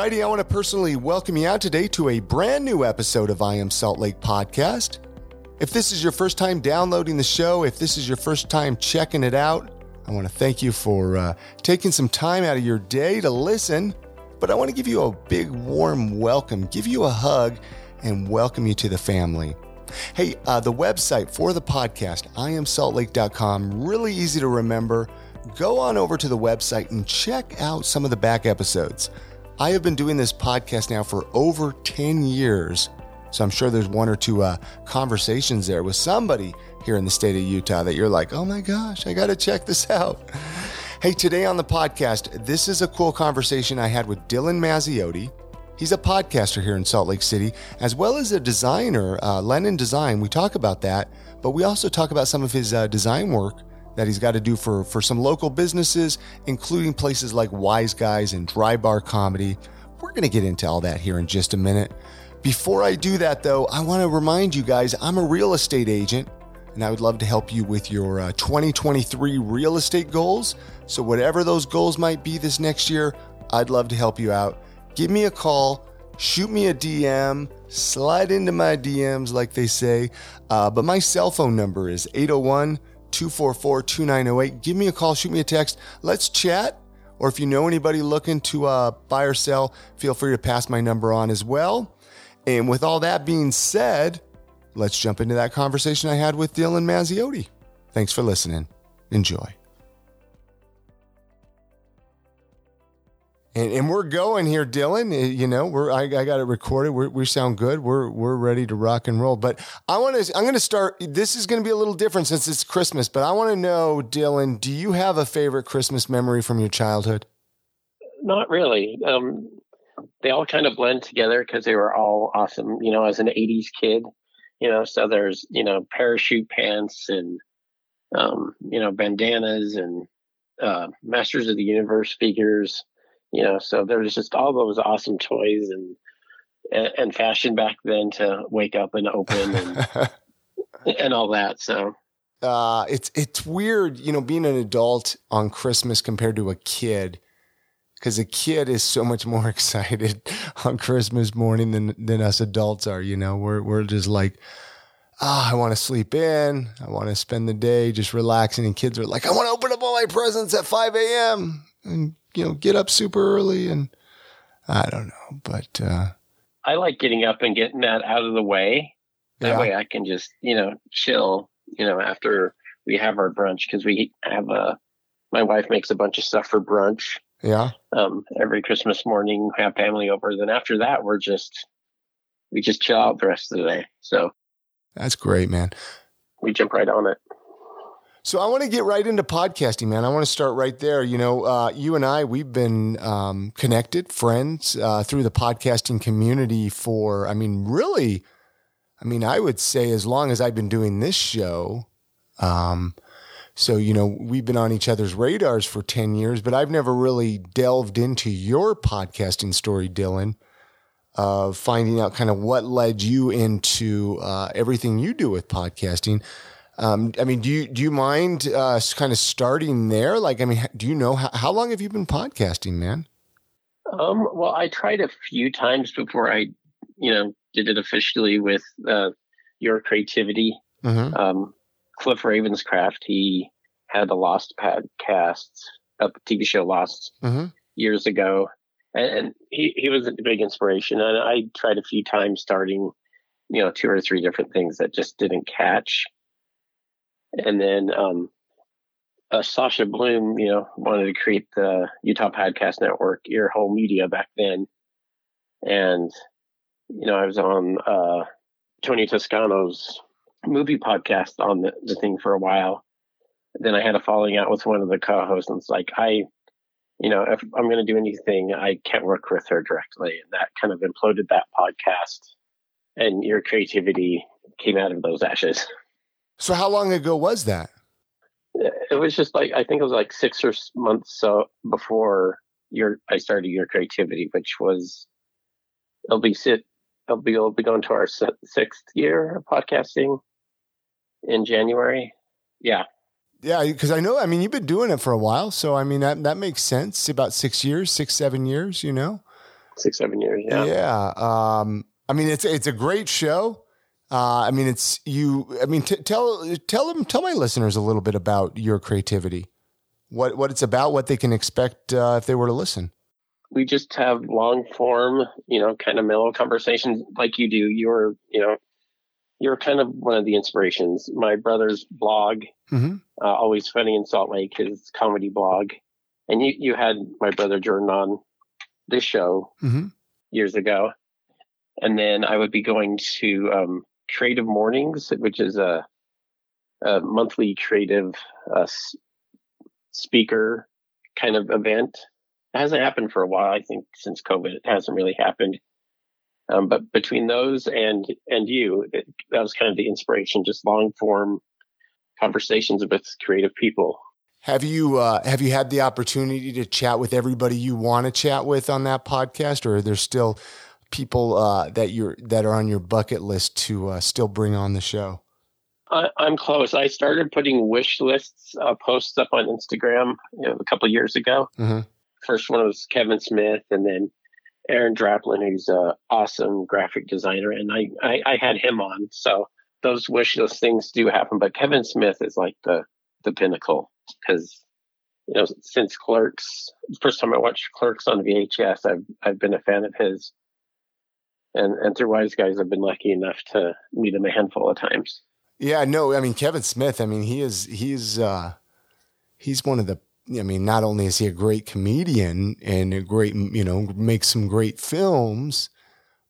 Alrighty, I want to personally welcome you out today to a brand new episode of I Am Salt Lake podcast. If this is your first time downloading the show, if this is your first time checking it out, I want to thank you for uh, taking some time out of your day to listen. But I want to give you a big, warm welcome, give you a hug, and welcome you to the family. Hey, uh, the website for the podcast, iamsaltlake.com, really easy to remember. Go on over to the website and check out some of the back episodes. I have been doing this podcast now for over 10 years. So I'm sure there's one or two uh, conversations there with somebody here in the state of Utah that you're like, oh my gosh, I got to check this out. Hey, today on the podcast, this is a cool conversation I had with Dylan Mazziotti. He's a podcaster here in Salt Lake City, as well as a designer, uh, Lennon Design. We talk about that, but we also talk about some of his uh, design work that he's got to do for, for some local businesses, including places like Wise Guys and Dry Bar Comedy. We're going to get into all that here in just a minute. Before I do that, though, I want to remind you guys I'm a real estate agent and I would love to help you with your uh, 2023 real estate goals. So, whatever those goals might be this next year, I'd love to help you out. Give me a call, shoot me a DM, slide into my DMs, like they say. Uh, but my cell phone number is 801 244 2908. Give me a call, shoot me a text. Let's chat. Or if you know anybody looking to uh, buy or sell, feel free to pass my number on as well. And with all that being said, let's jump into that conversation I had with Dylan Mazziotti. Thanks for listening. Enjoy. And, and we're going here, Dylan. Uh, you know, we're I, I got it recorded. We're, we sound good. We're we're ready to rock and roll. But I want to. I'm going to start. This is going to be a little different since it's Christmas. But I want to know, Dylan, do you have a favorite Christmas memory from your childhood? Not really. Um, they all kind of blend together because they were all awesome. You know, as an '80s kid, you know, so there's you know parachute pants and um, you know bandanas and uh, Masters of the Universe figures you know so there was just all those awesome toys and and, fashion back then to wake up and open and and all that so uh, it's it's weird, you know, being an adult on Christmas compared to a kid, because a kid is so much more excited on Christmas morning than than us adults are. You know, we're we're just like, ah, oh, I want to sleep in, I want to spend the day just relaxing, and kids are like, I want to open up all my presents at five a.m. and you know, get up super early and I don't know, but uh, I like getting up and getting that out of the way. That yeah. way I can just, you know, chill, you know, after we have our brunch because we have a, my wife makes a bunch of stuff for brunch. Yeah. Um, every Christmas morning, we have family over. Then after that, we're just, we just chill out the rest of the day. So that's great, man. We jump right on it. So I want to get right into podcasting, man. I want to start right there. You know, uh, you and I, we've been um, connected, friends uh, through the podcasting community for, I mean, really, I mean, I would say as long as I've been doing this show. Um, so, you know, we've been on each other's radars for 10 years, but I've never really delved into your podcasting story, Dylan, of finding out kind of what led you into uh, everything you do with podcasting. Um, I mean, do you do you mind uh, kind of starting there? Like, I mean, do you know how, how long have you been podcasting, man? Um, well, I tried a few times before I, you know, did it officially with uh, your creativity. Mm-hmm. Um, Cliff Ravenscraft, he had the Lost podcast, a TV show Lost, mm-hmm. years ago, and, and, he he was a big inspiration. And I tried a few times starting, you know, two or three different things that just didn't catch and then um, uh, Sasha Bloom, you know, wanted to create the Utah Podcast Network, Earhole Media back then, and you know, I was on uh, Tony Toscano's movie podcast on the, the thing for a while. Then I had a falling out with one of the co-hosts, and it's like I, you know, if I'm going to do anything, I can't work with her directly, and that kind of imploded that podcast. And your creativity came out of those ashes. So how long ago was that? It was just like I think it was like six or months so before your I started your creativity, which was it'll be sit it'll be it'll be going to our sixth year of podcasting in January. Yeah. Yeah, because I know. I mean, you've been doing it for a while, so I mean that that makes sense. About six years, six seven years, you know. six, seven years. Yeah. Yeah. Um, I mean, it's it's a great show. Uh, I mean, it's you. I mean, t- tell tell them tell my listeners a little bit about your creativity, what what it's about, what they can expect uh, if they were to listen. We just have long form, you know, kind of mellow conversations like you do. You're, you know, you're kind of one of the inspirations. My brother's blog, mm-hmm. uh, always funny in Salt Lake, his comedy blog, and you you had my brother Jordan on this show mm-hmm. years ago, and then I would be going to um, Creative Mornings, which is a, a monthly creative uh, speaker kind of event. It hasn't happened for a while. I think since COVID, it hasn't really happened. Um, but between those and and you, it, that was kind of the inspiration. Just long form conversations with creative people. Have you uh, have you had the opportunity to chat with everybody you want to chat with on that podcast, or are there still people uh, that you're that are on your bucket list to uh, still bring on the show? I, am close. I started putting wish lists uh, posts up on Instagram you know, a couple years ago. Mm-hmm. First one was Kevin Smith, and then Aaron Draplin, who's an awesome graphic designer, and I, I, I had him on. So those wish list things do happen, but Kevin Smith is like the the pinnacle because you know since Clerks, the first time I watched Clerks on VHS, I've I've been a fan of his and and Wise Guys, I've been lucky enough to meet him a handful of times. Yeah, no, I mean Kevin Smith. I mean he is he's uh, he's one of the. I mean, not only is he a great comedian and a great, you know, makes some great films,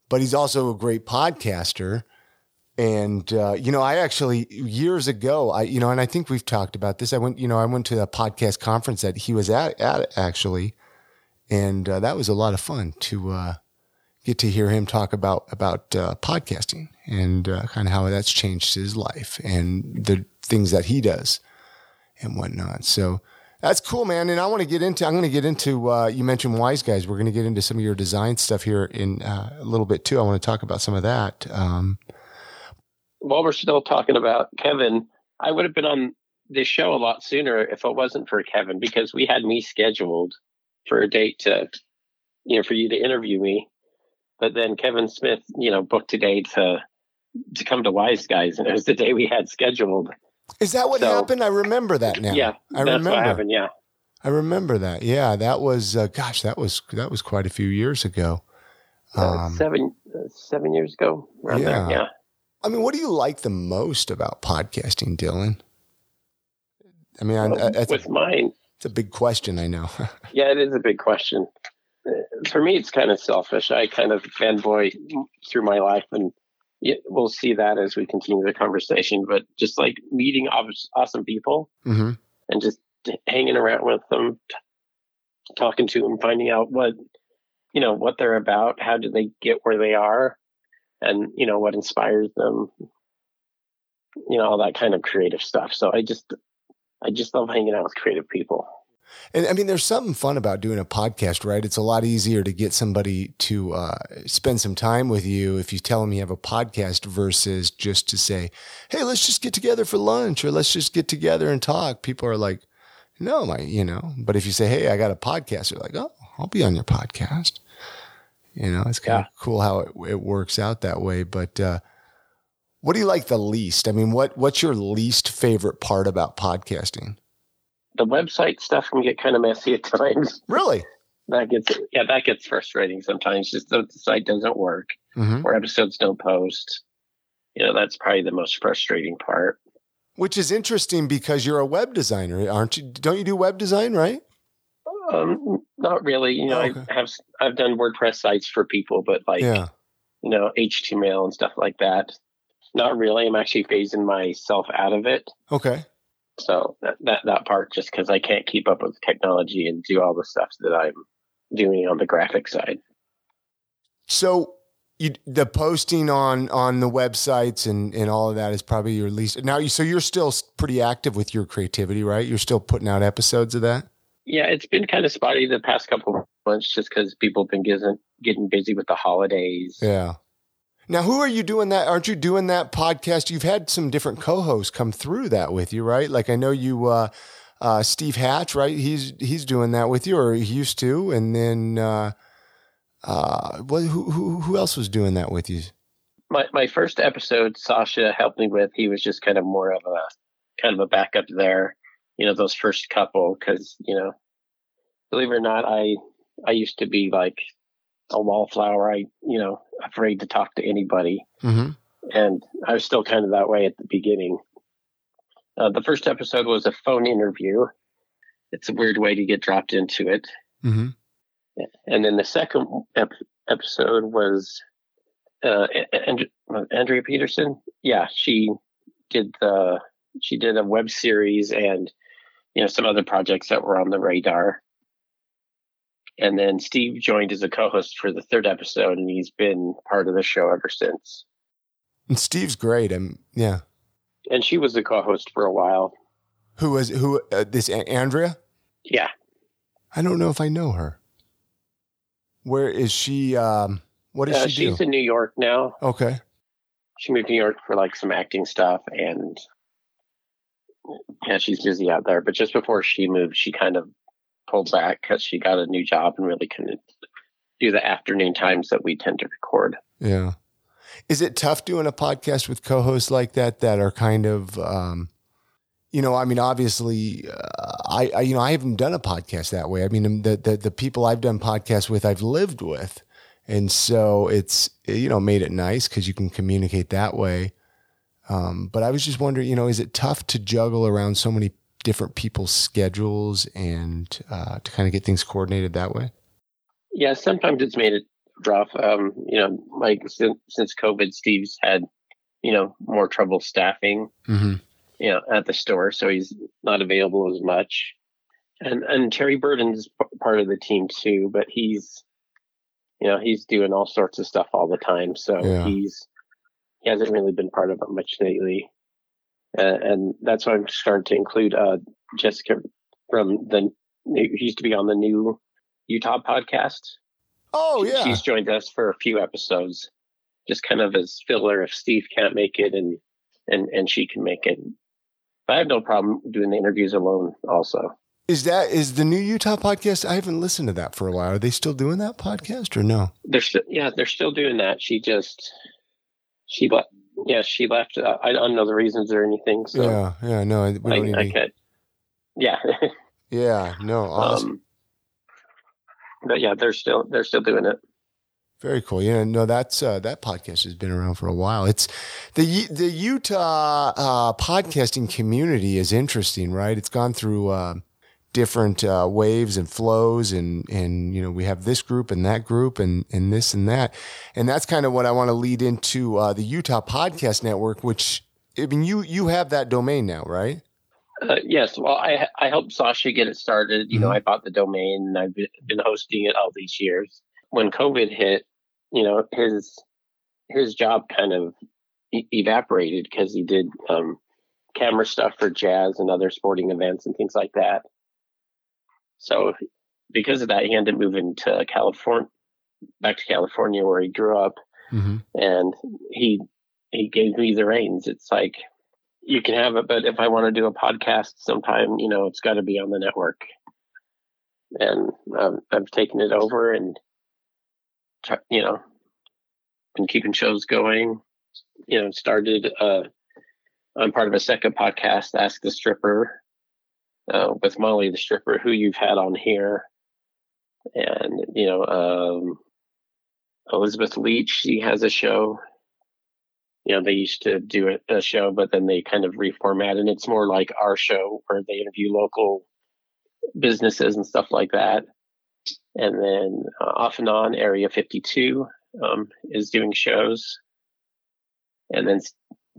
but he's also a great podcaster. And uh, you know, I actually years ago, I you know, and I think we've talked about this. I went, you know, I went to a podcast conference that he was at, at actually, and uh, that was a lot of fun to uh, get to hear him talk about about uh, podcasting and uh, kind of how that's changed his life and the things that he does and whatnot. So that's cool, man. And I want to get into. I'm going to get into. Uh, you mentioned Wise Guys. We're going to get into some of your design stuff here in uh, a little bit too. I want to talk about some of that. Um, While we're still talking about Kevin, I would have been on this show a lot sooner if it wasn't for Kevin because we had me scheduled for a date to, you know, for you to interview me but then Kevin Smith, you know, booked today to to come to Wise Guys, and it was the day we had scheduled. Is that what so, happened? I remember that now. Yeah, I remember. What happened, yeah, I remember that. Yeah, that was uh, gosh, that was that was quite a few years ago. Um, seven uh, seven years ago. yeah. There, yeah. I mean, what do you like the most about podcasting, Dylan? I mean, well, I, with a, mine, it's a big question. I know. yeah, it is a big question for me, it's kind of selfish. I kind of fanboy through my life, and we'll see that as we continue the conversation. But just like meeting awesome people mm-hmm. and just hanging around with them, talking to them, finding out what you know what they're about, how do they get where they are, and you know what inspires them. You know all that kind of creative stuff. So I just I just love hanging out with creative people. And I mean, there's something fun about doing a podcast, right? It's a lot easier to get somebody to uh, spend some time with you if you tell them you have a podcast versus just to say, "Hey, let's just get together for lunch," or "Let's just get together and talk." People are like, "No, my," you know. But if you say, "Hey, I got a podcast," they're like, "Oh, I'll be on your podcast." You know, it's kind yeah. of cool how it, it works out that way. But uh, what do you like the least? I mean, what what's your least favorite part about podcasting? The website stuff can get kind of messy at times. Really? That gets yeah, that gets frustrating sometimes. Just the site doesn't work mm-hmm. or episodes don't post. You know, that's probably the most frustrating part. Which is interesting because you're a web designer, aren't you? Don't you do web design, right? Um, not really. You know, oh, okay. I have I've done WordPress sites for people, but like yeah. you know, HTML and stuff like that. Not really. I'm actually phasing myself out of it. Okay. So that that, that part, just because I can't keep up with technology and do all the stuff that I'm doing on the graphic side. So you, the posting on on the websites and and all of that is probably your least now. You, so you're still pretty active with your creativity, right? You're still putting out episodes of that. Yeah, it's been kind of spotty the past couple months, just because people have been getting getting busy with the holidays. Yeah. Now, who are you doing that? Aren't you doing that podcast? You've had some different co-hosts come through that with you, right? Like I know you, uh, uh, Steve Hatch, right? He's he's doing that with you, or he used to, and then uh, uh, who, who who else was doing that with you? My my first episode, Sasha helped me with. He was just kind of more of a kind of a backup there. You know, those first couple, because you know, believe it or not, I I used to be like a wallflower. I you know afraid to talk to anybody, mm-hmm. and I was still kind of that way at the beginning. Uh, the first episode was a phone interview. It's a weird way to get dropped into it. Mm-hmm. And then the second ep- episode was uh, and- Andrea Peterson. Yeah, she did the she did a web series and you know some other projects that were on the radar. And then Steve joined as a co-host for the third episode, and he's been part of the show ever since. And Steve's great. I'm yeah. And she was the co-host for a while. Who was who? Uh, this Andrea? Yeah. I don't know if I know her. Where is she? Um, what does uh, she do? She's in New York now. Okay. She moved to New York for like some acting stuff, and yeah, she's busy out there. But just before she moved, she kind of pulled back because she got a new job and really couldn't do the afternoon times that we tend to record. Yeah. Is it tough doing a podcast with co-hosts like that that are kind of um, you know, I mean, obviously, uh, I, I, you know, I haven't done a podcast that way. I mean, the, the, the people I've done podcasts with, I've lived with. And so it's, you know, made it nice because you can communicate that way. Um, but I was just wondering, you know, is it tough to juggle around so many different people's schedules and uh, to kind of get things coordinated that way? Yeah, sometimes it's made it rough. Um, you know, like since, since COVID, Steve's had, you know, more trouble staffing. Mm-hmm you know, at the store, so he's not available as much. And and Terry Burden's part of the team too, but he's, you know, he's doing all sorts of stuff all the time, so yeah. he's he hasn't really been part of it much lately. Uh, and that's why I'm starting to include uh, Jessica from the used to be on the new Utah podcast. Oh yeah, she's joined us for a few episodes, just kind of as filler if Steve can't make it and and and she can make it. I have no problem doing the interviews alone also. Is that is the new Utah podcast? I haven't listened to that for a while. Are they still doing that podcast or no? They're still yeah, they're still doing that. She just she. Yeah, she left. Uh, I don't know the reasons or anything. So yeah, yeah, no, we don't I, I could. Yeah. yeah. No. Awesome. Um, but yeah, they're still they're still doing it. Very cool. Yeah, no, that's uh, that podcast has been around for a while. It's the the Utah uh, podcasting community is interesting, right? It's gone through uh, different uh, waves and flows, and and you know we have this group and that group and and this and that, and that's kind of what I want to lead into uh, the Utah Podcast Network, which I mean you you have that domain now, right? Uh, yes. Well, I I helped Sasha get it started. You mm-hmm. know, I bought the domain, and I've been hosting it all these years. When COVID hit, you know his his job kind of evaporated because he did um, camera stuff for jazz and other sporting events and things like that. So because of that, he ended up moving to California, back to California where he grew up, mm-hmm. and he he gave me the reins. It's like you can have it, but if I want to do a podcast sometime, you know, it's got to be on the network. And um, I've taken it over and you know, been keeping shows going. You know, started. Uh, I'm part of a second podcast, Ask the Stripper, uh, with Molly the Stripper, who you've had on here, and you know, um, Elizabeth Leach. She has a show. You know, they used to do a show, but then they kind of reformat, and it's more like our show where they interview local businesses and stuff like that and then uh, off and on Area 52 um, is doing shows, and then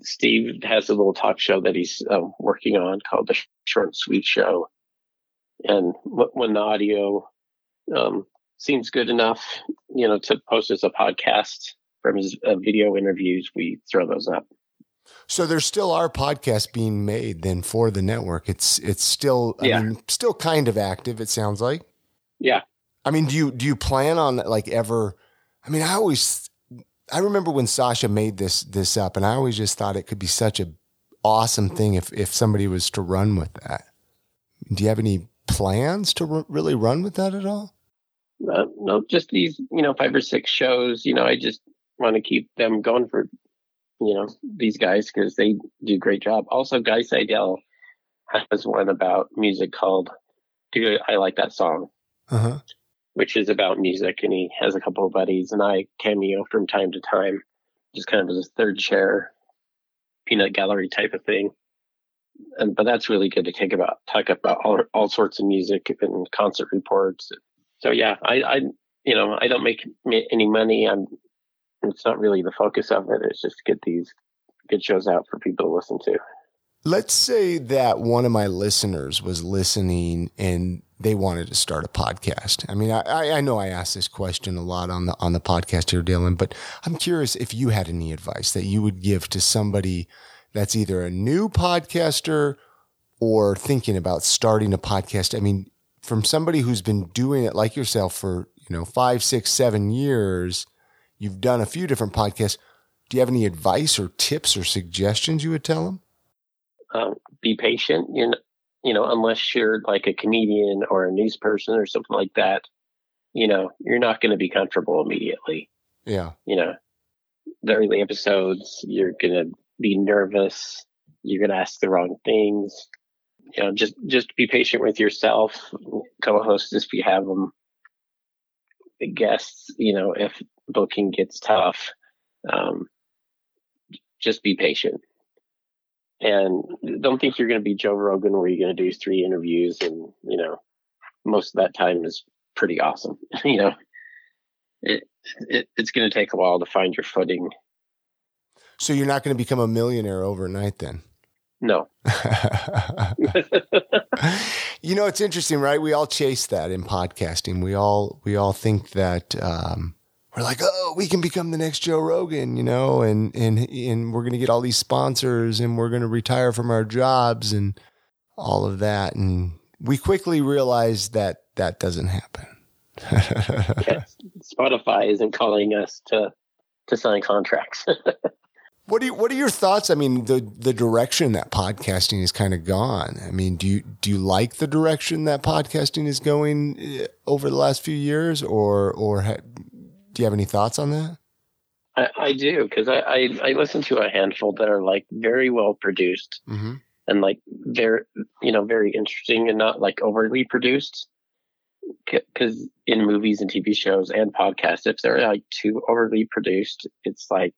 Steve has a little talk show that he's uh, working on called the Short and Sweet Show, and when the audio um, seems good enough, you know, to post as a podcast from his uh, video interviews, we throw those up. So there still are podcasts being made then for the network. It's it's still I yeah. mean still kind of active. It sounds like. Yeah, I mean, do you do you plan on like ever? I mean, I always I remember when Sasha made this this up, and I always just thought it could be such a awesome thing if if somebody was to run with that. Do you have any plans to r- really run with that at all? Uh, no, just these, you know, five or six shows. You know, I just want to keep them going for, you know, these guys because they do a great job. Also, Guy Seidel has one about music called "Do I Like That Song," uh-huh. Which is about music, and he has a couple of buddies, and I cameo from time to time, just kind of as a third chair, peanut gallery type of thing. And but that's really good to take about talk about all all sorts of music and concert reports. So yeah, I I you know I don't make any money. I'm it's not really the focus of it. It's just to get these good shows out for people to listen to. Let's say that one of my listeners was listening and they wanted to start a podcast. I mean, I, I know I ask this question a lot on the on the podcast here, Dylan, but I'm curious if you had any advice that you would give to somebody that's either a new podcaster or thinking about starting a podcast. I mean, from somebody who's been doing it like yourself for you know five, six, seven years, you've done a few different podcasts. Do you have any advice or tips or suggestions you would tell them? Um, be patient. You know, you know, unless you're like a comedian or a news person or something like that, you know, you're not going to be comfortable immediately. Yeah. You know, the early episodes, you're going to be nervous. You're going to ask the wrong things. You know, just just be patient with yourself. Co-hosts if you have them. Guests, you know, if booking gets tough, um, just be patient and don't think you're going to be Joe Rogan where you're going to do three interviews and you know most of that time is pretty awesome. you know, it, it it's going to take a while to find your footing. So you're not going to become a millionaire overnight, then? No. you know, it's interesting, right? We all chase that in podcasting. We all we all think that um, we're like, oh, we can become the next Joe Rogan, you know, and and and we're gonna get all these sponsors, and we're gonna retire from our jobs, and all of that, and we quickly realize that that doesn't happen. yes. Spotify isn't calling us to to sign contracts. what do you, what are your thoughts? I mean, the the direction that podcasting is kind of gone. I mean, do you do you like the direction that podcasting is going eh, over the last few years, or or ha- do you have any thoughts on that? I, I do because I, I, I listen to a handful that are like very well produced mm-hmm. and like very you know very interesting and not like overly produced. Because in movies and TV shows and podcasts, if they're like too overly produced, it's like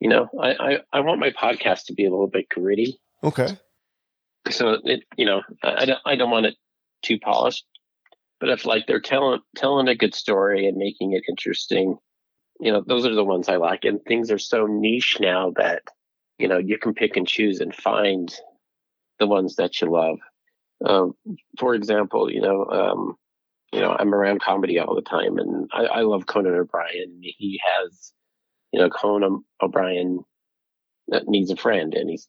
you know I, I, I want my podcast to be a little bit gritty. Okay. So it you know I don't I don't want it too polished but if like they're telling telling a good story and making it interesting, you know, those are the ones I like. And things are so niche now that, you know, you can pick and choose and find the ones that you love. Um, for example, you know, um, you know, I'm around comedy all the time, and I, I love Conan O'Brien. He has, you know, Conan O'Brien needs a friend, and he's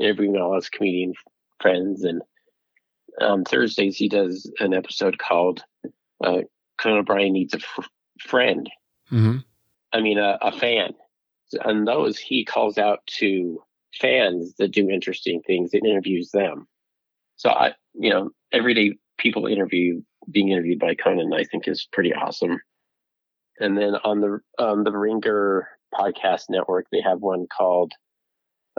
interviewing all his comedian friends, and on Thursdays he does an episode called uh, Conan O'Brien needs a f- friend. Mm-hmm. I mean, a, a fan. On those, he calls out to fans that do interesting things and interviews them. So I, you know, everyday people interview being interviewed by Conan, I think is pretty awesome. And then on the on the Ringer podcast network, they have one called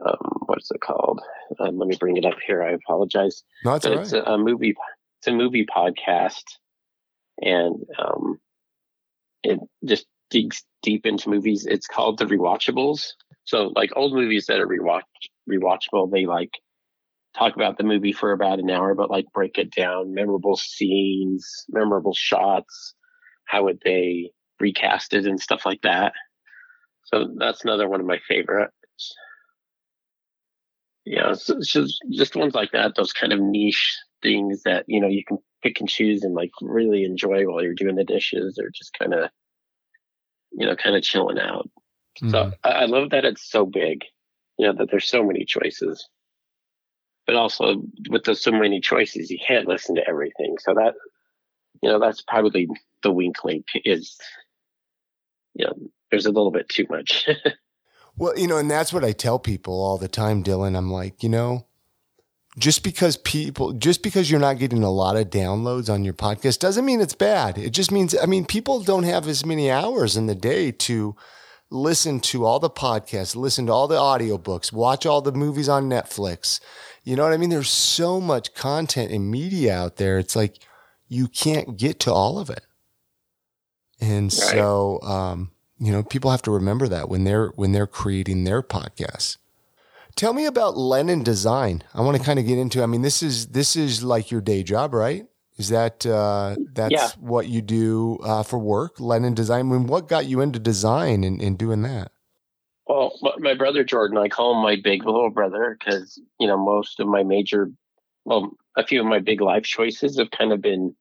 um, what's it called? Um, let me bring it up here. I apologize. No, it's, it's a, a, movie. It's a movie podcast, and um, it just digs deep into movies. It's called The Rewatchables. So, like old movies that are rewatch rewatchable, they like talk about the movie for about an hour, but like break it down, memorable scenes, memorable shots. How would they recast it and stuff like that? So that's another one of my favorites it's, it's just just ones like that. Those kind of niche things that you know you can pick and choose and like really enjoy while you're doing the dishes or just kind of you know kind of chilling out. Mm-hmm. So I, love that it's so big. You know that there's so many choices, but also with those so many choices, you can't listen to everything. So that you know that's probably the weak link is you know there's a little bit too much. Well, you know, and that's what I tell people all the time, Dylan. I'm like, you know, just because people just because you're not getting a lot of downloads on your podcast doesn't mean it's bad. It just means i mean people don't have as many hours in the day to listen to all the podcasts listen to all the audiobooks watch all the movies on netflix. You know what i mean? There's so much content and media out there. It's like you can't get to all of it. And right. so um, you know people have to remember that when they're when they're creating their podcasts Tell me about Lennon Design. I want to kind of get into. I mean, this is this is like your day job, right? Is that uh, that's yeah. what you do uh, for work? Lennon Design. I mean, what got you into design and, and doing that? Well, my brother Jordan, I call him my big little brother because you know most of my major, well, a few of my big life choices have kind of been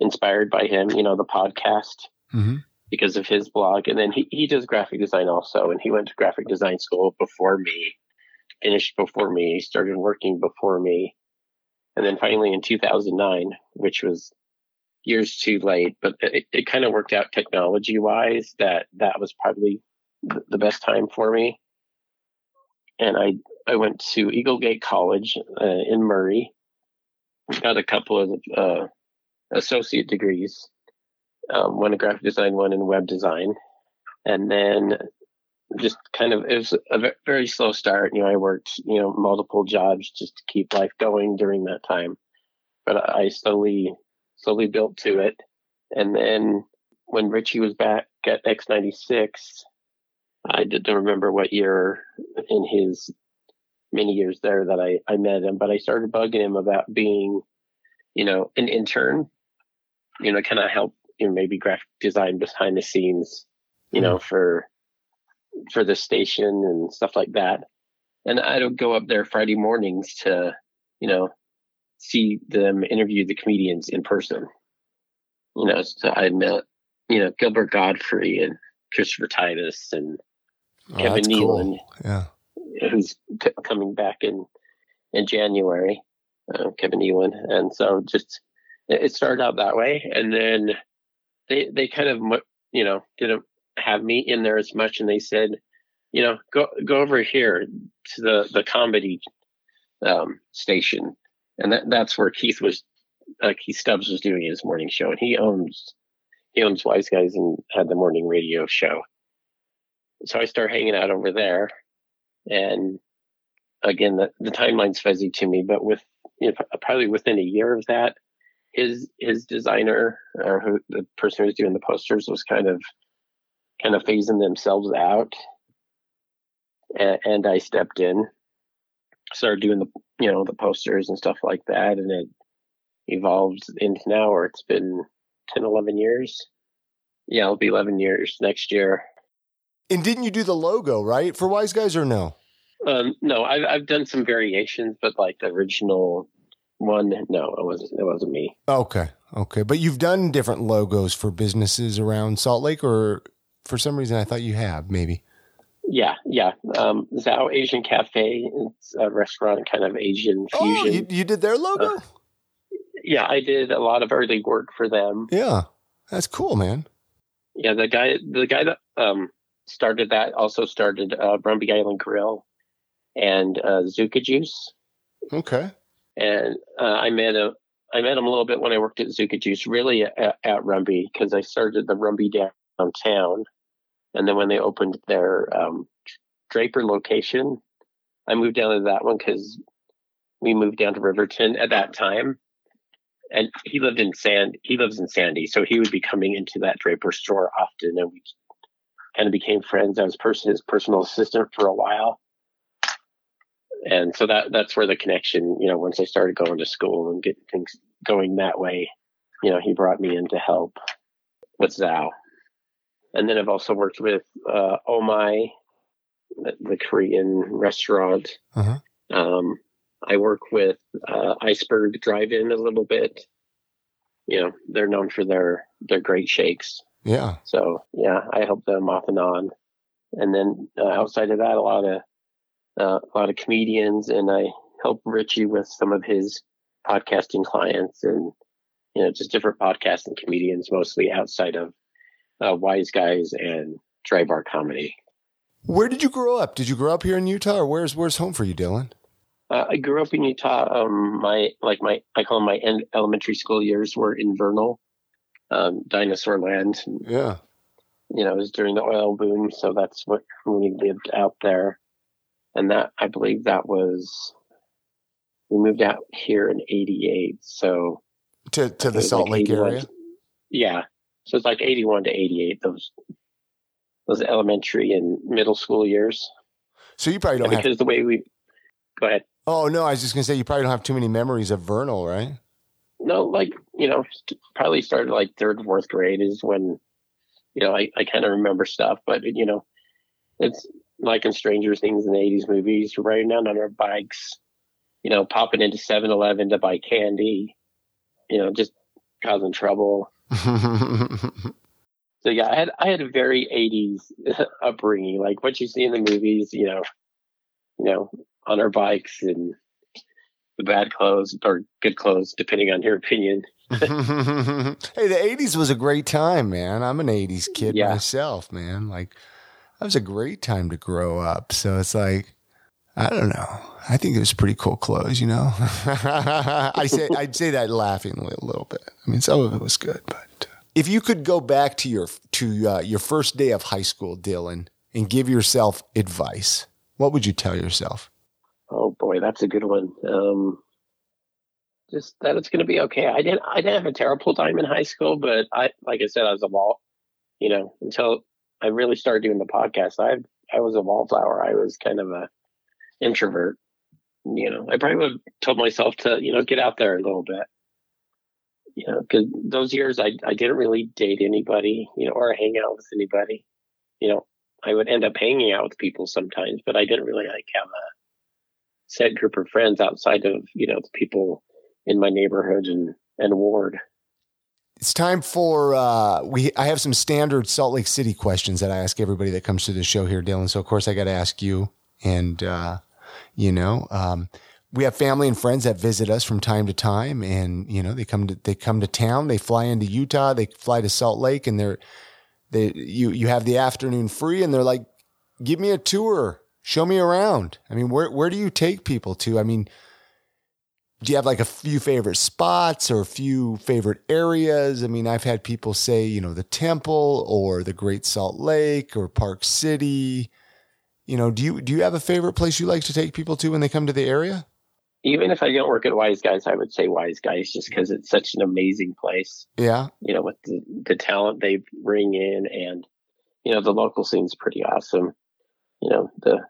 inspired by him. You know, the podcast mm-hmm. Because of his blog, and then he he does graphic design also, and he went to graphic design school before me finished before me, started working before me. And then finally in 2009, which was years too late, but it, it kind of worked out technology wise that that was probably the best time for me. And I, I went to Eagle Gate College uh, in Murray, got a couple of uh, associate degrees, um, one in graphic design, one in web design. And then just kind of it was a very slow start. You know, I worked you know multiple jobs just to keep life going during that time, but I slowly slowly built to it. And then when Richie was back at X96, I didn't remember what year in his many years there that I, I met him, but I started bugging him about being, you know, an intern, you know, kind of help, you know, maybe graphic design behind the scenes, you mm. know, for for the station and stuff like that. And I would go up there Friday mornings to, you know, see them interview the comedians in person. You know, so I met, you know, Gilbert Gottfried and Christopher Titus and oh, Kevin Nealon, cool. yeah, who's t- coming back in in January. Uh, Kevin Nealon, and so just it started out that way, and then they they kind of you know didn't have me in there as much, and they said, you know, go go over here to the the comedy um, station, and that that's where Keith was. Uh, Keith Stubbs was doing his morning show, and he owns he owns Wise Guys and had the morning radio show. So I start hanging out over there, and again, the, the timeline's fuzzy to me, but with you know, probably within a year of that, his his designer or who the person who was doing the posters was kind of kind of phasing themselves out. And, and I stepped in, started doing the, you know, the posters and stuff like that. And it evolved into now where it's been 10, 11 years. Yeah, it'll be 11 years next year. And didn't you do the logo, right? For Wise Guys or no? Um, no, I've, I've done some variations, but like the original one, no, it wasn't, it wasn't me. Okay. Okay. But you've done different logos for businesses around Salt Lake or for some reason, I thought you have maybe. Yeah, yeah. Um, Zao Asian Cafe. It's a restaurant, kind of Asian fusion. Oh, you, you did their logo? Uh, yeah, I did a lot of early work for them. Yeah, that's cool, man. Yeah, the guy, the guy that um, started that also started uh, Rumbi Island Grill and uh, Zuka Juice. Okay. And uh, I met a, I met him a little bit when I worked at Zuka Juice, really at, at Rumbi, because I started the Rumbi downtown and then when they opened their um, Draper location, I moved down to that one because we moved down to Riverton at that time. And he lived in Sand. He lives in Sandy, so he would be coming into that Draper store often, and we kind of became friends. I was person his personal assistant for a while, and so that that's where the connection. You know, once I started going to school and getting things going that way, you know, he brought me in to help with Zao. And then I've also worked with uh, Omai, the Korean restaurant. Uh-huh. Um, I work with uh, Iceberg Drive-In a little bit. You know, they're known for their their great shakes. Yeah. So yeah, I help them off and on. And then uh, outside of that, a lot of uh, a lot of comedians, and I help Richie with some of his podcasting clients, and you know, just different podcasting comedians, mostly outside of uh, Wise Guys and Dry Bar Comedy. Where did you grow up? Did you grow up here in Utah, or where's where's home for you, Dylan? Uh, I grew up in Utah. Um, my like my I call them my end elementary school years were in Vernal, um, Dinosaur Land. Yeah. You know, it was during the oil boom, so that's what we lived out there, and that I believe that was we moved out here in '88. So to to the Salt like Lake area. Yeah, so it's like '81 to '88. Those those elementary and middle school years. So you probably don't because have... the way we go ahead. Oh no, I was just gonna say you probably don't have too many memories of Vernal, right? No, like you know, probably started like third, fourth grade is when you know I, I kind of remember stuff, but you know, it's like in Stranger Things in the '80s movies, riding down on our bikes, you know, popping into 7-Eleven to buy candy, you know, just causing trouble. so yeah, I had I had a very '80s upbringing, like what you see in the movies, you know, you know, on our bikes and the bad clothes or good clothes, depending on your opinion. hey, the '80s was a great time, man. I'm an '80s kid yeah. myself, man. Like, that was a great time to grow up. So it's like, I don't know. I think it was pretty cool clothes, you know. I say I'd say that laughingly a little bit. I mean, some of it was good, but uh, if you could go back to your to uh, your first day of high school, Dylan, and give yourself advice, what would you tell yourself? Oh boy, that's a good one. Um, just that it's going to be okay. I didn't I didn't have a terrible time in high school, but I like I said I was a ball, you know, until I really started doing the podcast. I I was a wallflower. I was kind of a introvert. You know, I probably would have told myself to you know get out there a little bit. You know, because those years I I didn't really date anybody, you know, or hang out with anybody. You know, I would end up hanging out with people sometimes, but I didn't really like have a set group of friends outside of you know the people in my neighborhood and and ward. It's time for uh, we. I have some standard Salt Lake City questions that I ask everybody that comes to the show here, Dylan. So of course I got to ask you, and uh, you know, um, we have family and friends that visit us from time to time, and you know they come to they come to town. They fly into Utah. They fly to Salt Lake, and they're they you you have the afternoon free, and they're like, "Give me a tour." show me around. I mean, where where do you take people to? I mean, do you have like a few favorite spots or a few favorite areas? I mean, I've had people say, you know, the temple or the Great Salt Lake or Park City. You know, do you do you have a favorite place you like to take people to when they come to the area? Even if I don't work at Wise Guys, I would say Wise Guys just because it's such an amazing place. Yeah. You know, with the, the talent they bring in and, you know, the local scene's pretty awesome. You know, the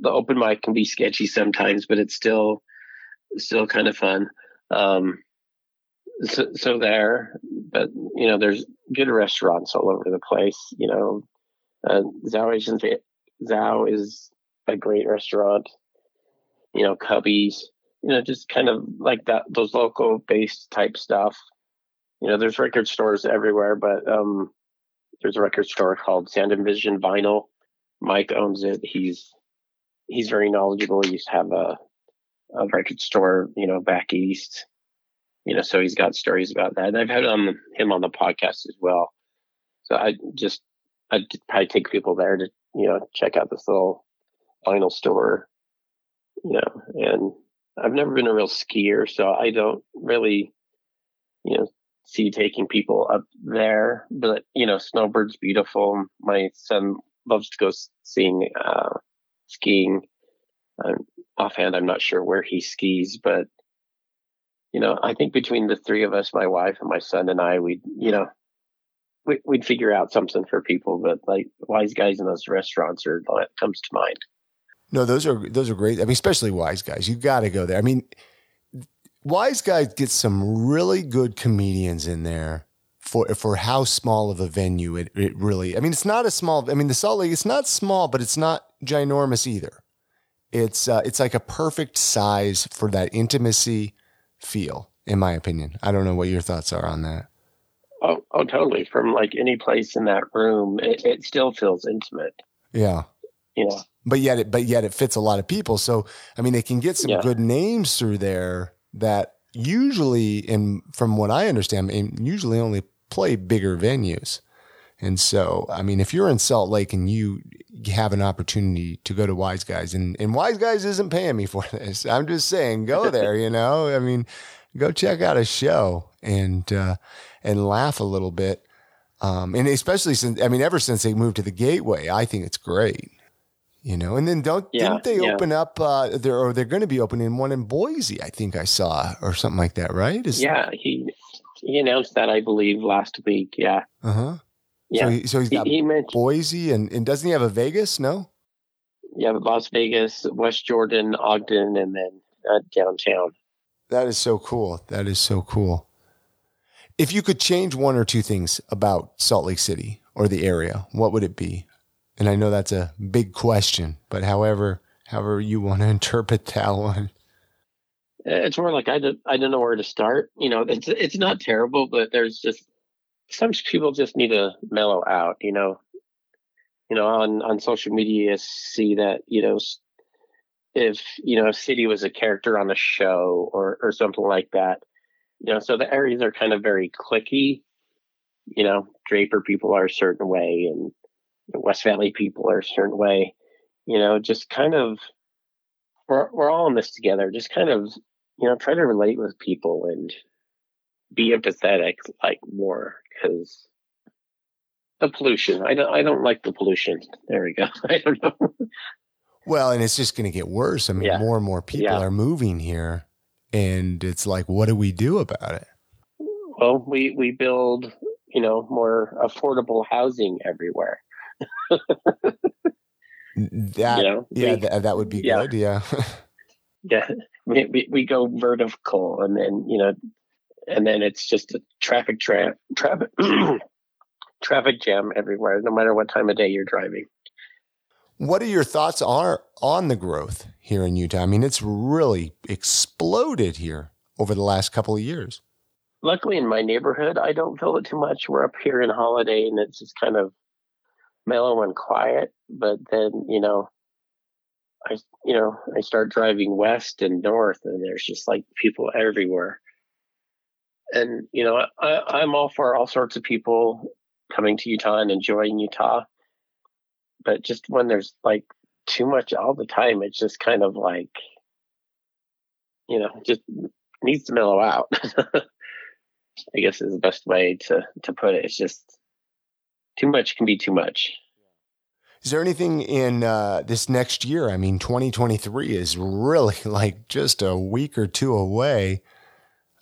the open mic can be sketchy sometimes, but it's still still kind of fun. Um, so, so there, but you know, there's good restaurants all over the place. You know, uh, Zao Asian Zao is a great restaurant. You know, Cubbies. You know, just kind of like that those local based type stuff. You know, there's record stores everywhere, but um, there's a record store called Sound and Vision Vinyl. Mike owns it. He's he's very knowledgeable. He used to have a, a record store, you know, back east. You know, so he's got stories about that. And I've had um, him on the podcast as well. So I just I'd probably take people there to you know check out this little vinyl store. You know, and I've never been a real skier, so I don't really, you know, see taking people up there. But you know, Snowbird's beautiful. My son loves to go seeing uh, skiing. Um, offhand, I'm not sure where he skis, but you know, I think between the three of us, my wife and my son and I, we'd, you know, we, would figure out something for people. But like wise guys in those restaurants are that comes to mind. No, those are those are great. I mean, especially wise guys. You got to go there. I mean, wise guys get some really good comedians in there for for how small of a venue it, it really. I mean, it's not a small. I mean, the Salt Lake. It's not small, but it's not ginormous either. It's uh, it's like a perfect size for that intimacy feel, in my opinion. I don't know what your thoughts are on that. Oh, oh, totally. From like any place in that room, it, it still feels intimate. Yeah. Yeah. But yet, it but yet it fits a lot of people. So I mean, they can get some yeah. good names through there that usually, and from what I understand, usually only play bigger venues. And so, I mean, if you're in Salt Lake and you have an opportunity to go to Wise Guys, and, and Wise Guys isn't paying me for this, I'm just saying, go there, you know? I mean, go check out a show and, uh, and laugh a little bit. Um, and especially since, I mean, ever since they moved to the Gateway, I think it's great. You know, and then don't yeah, didn't they yeah. open up? Uh, there or they're going to be opening one in Boise. I think I saw or something like that, right? Is yeah, he he announced that I believe last week. Yeah. Uh huh. Yeah. So, he, so he's got he, he mentioned, Boise and, and doesn't he have a Vegas? No. Yeah, Las Vegas, West Jordan, Ogden, and then uh, downtown. That is so cool. That is so cool. If you could change one or two things about Salt Lake City or the area, what would it be? And I know that's a big question, but however, however you want to interpret that one. It's more like I don't, I don't know where to start. You know, it's it's not terrible, but there's just some people just need to mellow out. You know, you know on on social media see that you know if you know a city was a character on a show or or something like that. You know, so the areas are kind of very cliquey. You know, Draper people are a certain way, and West Valley people are a certain way. You know, just kind of we're we're all in this together. Just kind of you know try to relate with people and be empathetic like more because the pollution. I don't I don't like the pollution. There we go. I don't know. Well, and it's just going to get worse. I mean, yeah. more and more people yeah. are moving here, and it's like, what do we do about it? Well, we we build, you know, more affordable housing everywhere that you know, yeah, we, that, that would be yeah. good. Yeah. yeah. We, we, we go vertical and then, you know, and then it's just a traffic tra- traffic traffic jam everywhere, no matter what time of day you're driving. What are your thoughts on on the growth here in Utah? I mean, it's really exploded here over the last couple of years. Luckily, in my neighborhood, I don't feel it too much. We're up here in Holladay, and it's just kind of mellow and quiet. But then, you know, I, you know, I start driving west and north, and there's just like people everywhere. And you know, I, I'm all for all sorts of people coming to Utah and enjoying Utah. But just when there's like too much all the time, it's just kind of like, you know, just needs to mellow out. I guess is the best way to to put it. It's just too much can be too much. Is there anything in uh, this next year? I mean, 2023 is really like just a week or two away.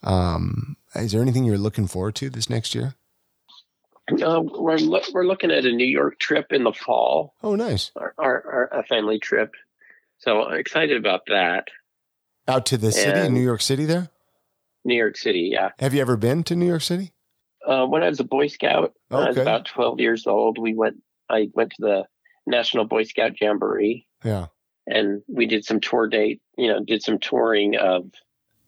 Um, is there anything you're looking forward to this next year? Uh, we're lo- we're looking at a New York trip in the fall. Oh, nice! Our, our, our a family trip. So I'm excited about that. Out to the city, New York City, there. New York City, yeah. Have you ever been to New York City? uh, when I was a Boy Scout, okay. I was about 12 years old. We went, I went to the National Boy Scout Jamboree. Yeah. And we did some tour date, you know, did some touring of.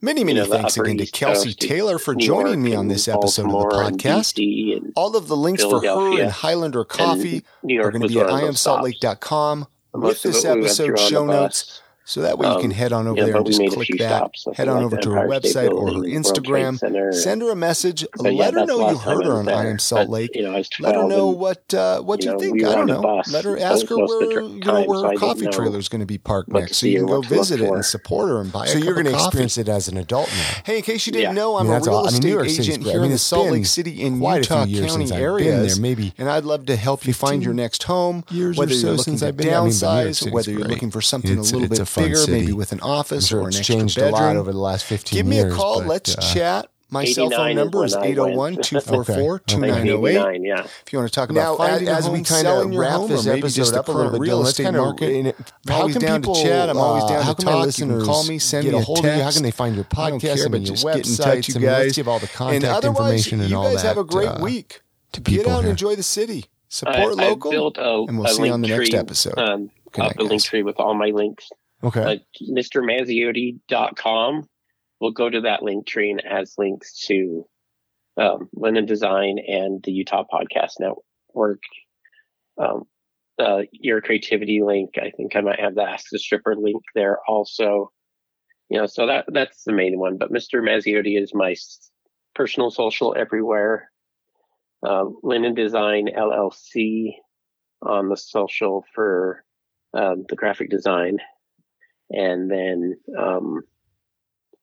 Many, many you know, thanks again to Kelsey Taylor for joining me on this episode of the podcast. All of the links for her and Highlander Coffee are going to be at iamsaltlake.com with this episode show notes. So that way you can um, head on over there and just click that. Head on like over to her website or her Instagram. Send her a message. Let yeah, her know you heard her on I Am Salt Lake. But, you know, let her know what uh, what you, know, think. We I don't know. Let her ask her where you know where her coffee trailer is going to be parked next, so you can go visit it and support her and buy. So you're going to experience it as an adult now. Hey, in case you didn't know, I'm a real estate agent here in the Salt Lake City in Utah County area. There maybe, and I'd love to help you find your next home. Whether you're looking to downsize, whether you're looking for something a little bit bigger, maybe with an an office sure or an extra changed bedroom. a lot over the last 15 years. Give me a call. But, Let's uh, chat. My cell phone number is 801 244 2908. Yeah. If you want to talk about now, finding as, as we kind of wrap this episode up a little bit, real estate market, I'm always down people, to chat. I'm always down uh, to talk. You can call me, send me a text. How can they find your podcast? I mean, your website, you guys. Give all the contact information and all that. You guys have a great uh, week. To Get out and enjoy the city. Support local. And we'll see you on the next episode. Um, up a link tree with all my links Okay. Uh, MrMazziotti.com will go to that link tree and it has links to um, Linen Design and the Utah Podcast Network. Um, uh, your creativity link. I think I might have the Ask the Stripper link there also. You know, so that that's the main one. But Mr. Mazziotti is my personal social everywhere. uh, Linen Design LLC on the social for um, the graphic design, and then um,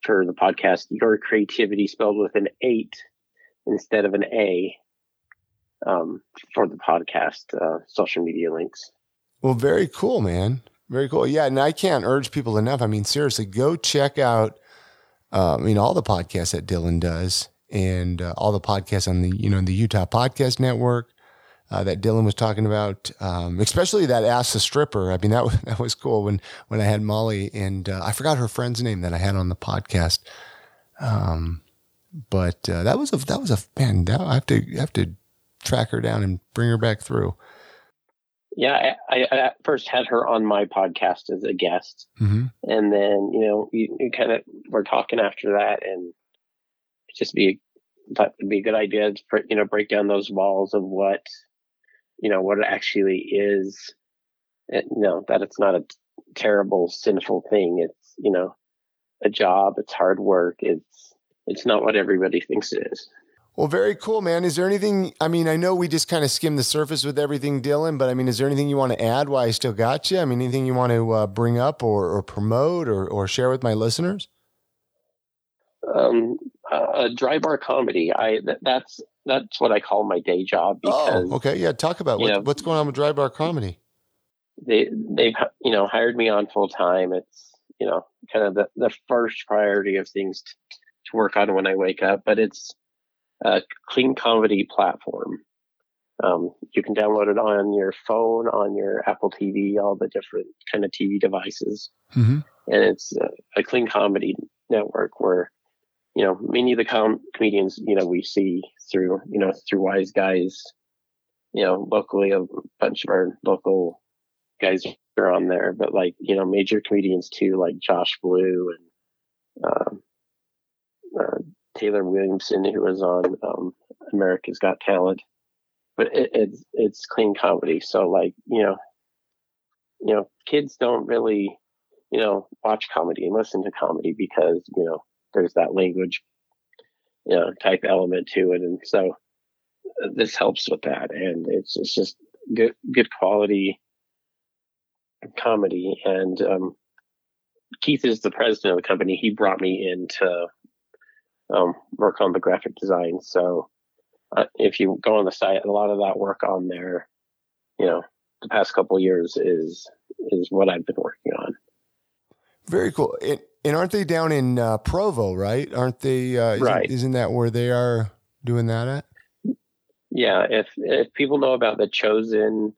for the podcast, Your Creativity spelled with an eight instead of an A um, for the podcast uh, social media links. Well, very cool, man. Very cool. Yeah, and I can't urge people enough. I mean, seriously, go check out. Uh, I mean, all the podcasts that Dylan does, and uh, all the podcasts on the you know the Utah Podcast Network uh, that Dylan was talking about, um, especially that Ask the Stripper. I mean, that was, that was cool when when I had Molly and uh, I forgot her friend's name that I had on the podcast. Um, but uh, that was a that was a man. That, I have to I have to track her down and bring her back through. Yeah, I, I first had her on my podcast as a guest, mm-hmm. and then you know you, you kind of were talking after that, and just be thought it'd be a good idea to you know break down those walls of what you know what it actually is. It, you know that it's not a terrible sinful thing. It's you know a job. It's hard work. It's it's not what everybody thinks it is. Well, very cool, man. Is there anything? I mean, I know we just kind of skimmed the surface with everything, Dylan, but I mean, is there anything you want to add while I still got you? I mean, anything you want to uh, bring up or, or promote or, or share with my listeners? Um, uh, dry bar comedy. I that, that's that's what I call my day job. Oh, because, oh, okay, yeah. Talk about what, know, what's going on with dry bar comedy. They they've you know hired me on full time. It's you know kind of the the first priority of things to, to work on when I wake up, but it's a clean comedy platform. Um, you can download it on your phone, on your Apple TV, all the different kind of TV devices, mm-hmm. and it's a, a, clean comedy network where you know many of the com- comedians you know we see through you know through Wise Guys, you know locally a bunch of our local guys are on there, but like you know major comedians too, like Josh Blue and uh, uh, Taylor Williamson, who was on um, America's Got Talent. But it, it's it's clean comedy, so like you know, you know, kids don't really, you know, watch comedy and listen to comedy because you know there's that language, you know, type element to it, and so uh, this helps with that, and it's it's just good good quality comedy, and um, Keith is the president of the company. He brought me in to um, work on the graphic design. So uh, if you go on the site, a lot of that work on there, you know, the past couple years is is what I've been working on. Very cool. And, and aren't they down in uh, Provo, right? Aren't they? Uh, isn't, right. Isn't that where they are doing that at? Yeah. If if people know about the Chosen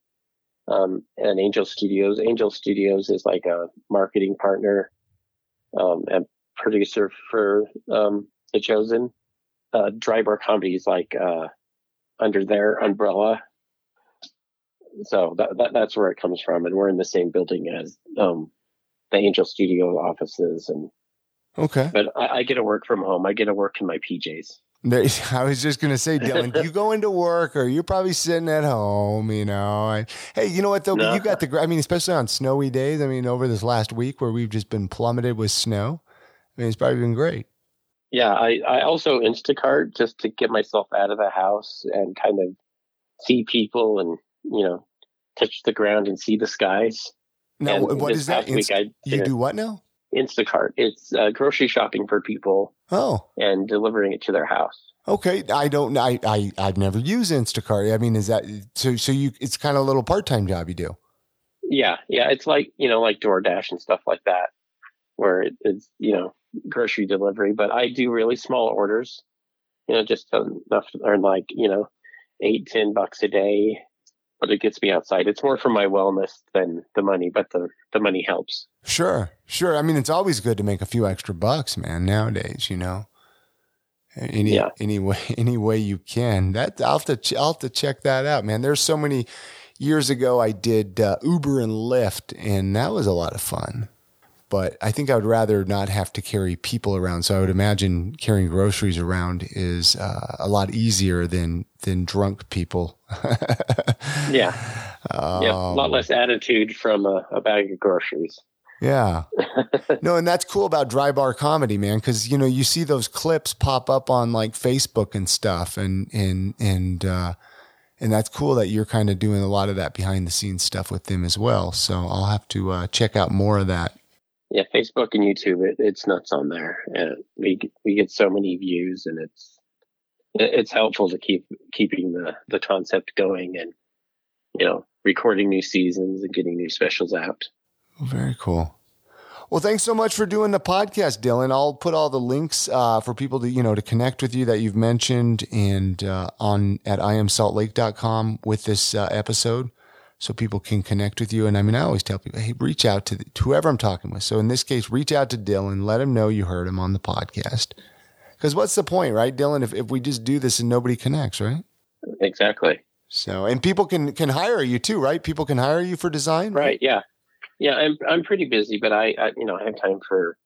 um, and Angel Studios, Angel Studios is like a marketing partner um, and producer for um, the chosen uh, dry bar comedies like uh, under their umbrella. So that, that, that's where it comes from, and we're in the same building as um, the Angel Studio offices. And okay, but I, I get to work from home. I get to work in my PJs. I was just gonna say, Dylan, do you go into work or you're probably sitting at home? You know, I, hey, you know what though? No. You got the. I mean, especially on snowy days. I mean, over this last week where we've just been plummeted with snow. I mean, it's probably been great yeah, I, I also Instacart just to get myself out of the house and kind of see people and, you know, touch the ground and see the skies. Now, and what is that? Inst- I, you do what now? Instacart. It's uh, grocery shopping for people. Oh. And delivering it to their house. Okay, I don't. I I I've never used Instacart. I mean, is that so? So you, it's kind of a little part time job you do. Yeah, yeah. It's like you know, like DoorDash and stuff like that, where it, it's you know grocery delivery, but I do really small orders, you know, just enough to earn like, you know, eight, ten bucks a day. But it gets me outside. It's more for my wellness than the money, but the, the money helps. Sure, sure. I mean, it's always good to make a few extra bucks, man, nowadays, you know. Any yeah. any way any way you can. That I'll have to I'll have to check that out, man. There's so many years ago I did uh, Uber and Lyft, and that was a lot of fun but I think I would rather not have to carry people around. So I would imagine carrying groceries around is uh, a lot easier than than drunk people. yeah, um, yeah, a lot less attitude from a, a, bag of groceries. Yeah. no, and that's cool about dry bar comedy, man, because you know you see those clips pop up on like Facebook and stuff, and and and uh, and that's cool that you're kind of doing a lot of that behind the scenes stuff with them as well. So I'll have to uh, check out more of that. Yeah, Facebook and YouTube, it, it's nuts on there. we we get so many views, and it's it's helpful to keep keeping the the concept going, and you know, recording new seasons and getting new specials out. Very cool. Well, thanks so much for doing the podcast, Dylan. I'll put all the links uh, for people to you know to connect with you that you've mentioned and uh, on at iamsaltlake.com with this uh, episode, so people can connect with you. And I mean, I always tell people, hey, reach out to, the, to whoever I'm talking with. So in this case, reach out to Dylan, let him know you heard him on the podcast. Because what's the point, right, Dylan? If if we just do this and nobody connects, right? Exactly. So and people can can hire you too, right? People can hire you for design, right? right yeah yeah, I'm I'm pretty busy, but I, I, you know I have time for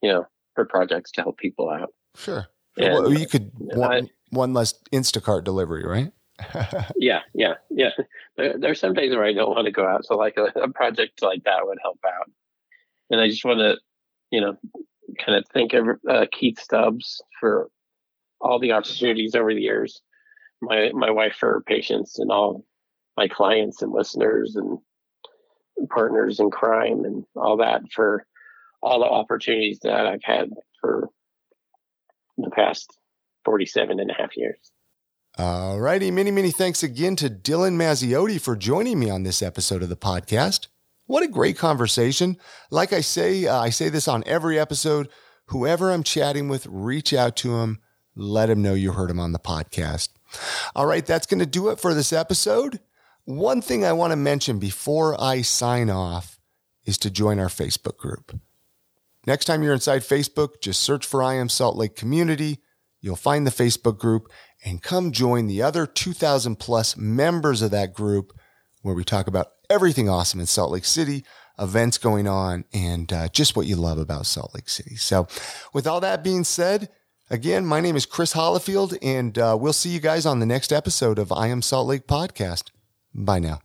you know for projects to help people out. Sure. And, well, you could one I, one less Instacart delivery, right? yeah, yeah, yeah. There, are some days where I don't want to go out, so like a, a project like that would help out. And I just want to, you know, kind of thank uh, Keith Stubbs for all the opportunities over the years. My my wife for her patience and all my clients and listeners and partners in crime and all that for all the opportunities that I've had for the past 47 and a half years. All righty. Many, many thanks again to Dylan Mazziotti for joining me on this episode of the podcast. What a great conversation. Like I say, uh, I say this on every episode. Whoever I'm chatting with, reach out to him, let him know you heard him on the podcast. All right, that's going to do it for this episode. One thing I want to mention before I sign off is to join our Facebook group. Next time you're inside Facebook, just search for I Am Salt Lake Community. You'll find the Facebook group and come join the other 2,000 plus members of that group where we talk about everything awesome in Salt Lake City, events going on, and uh, just what you love about Salt Lake City. So, with all that being said, again, my name is Chris Hollifield, and uh, we'll see you guys on the next episode of I Am Salt Lake Podcast. Bye now.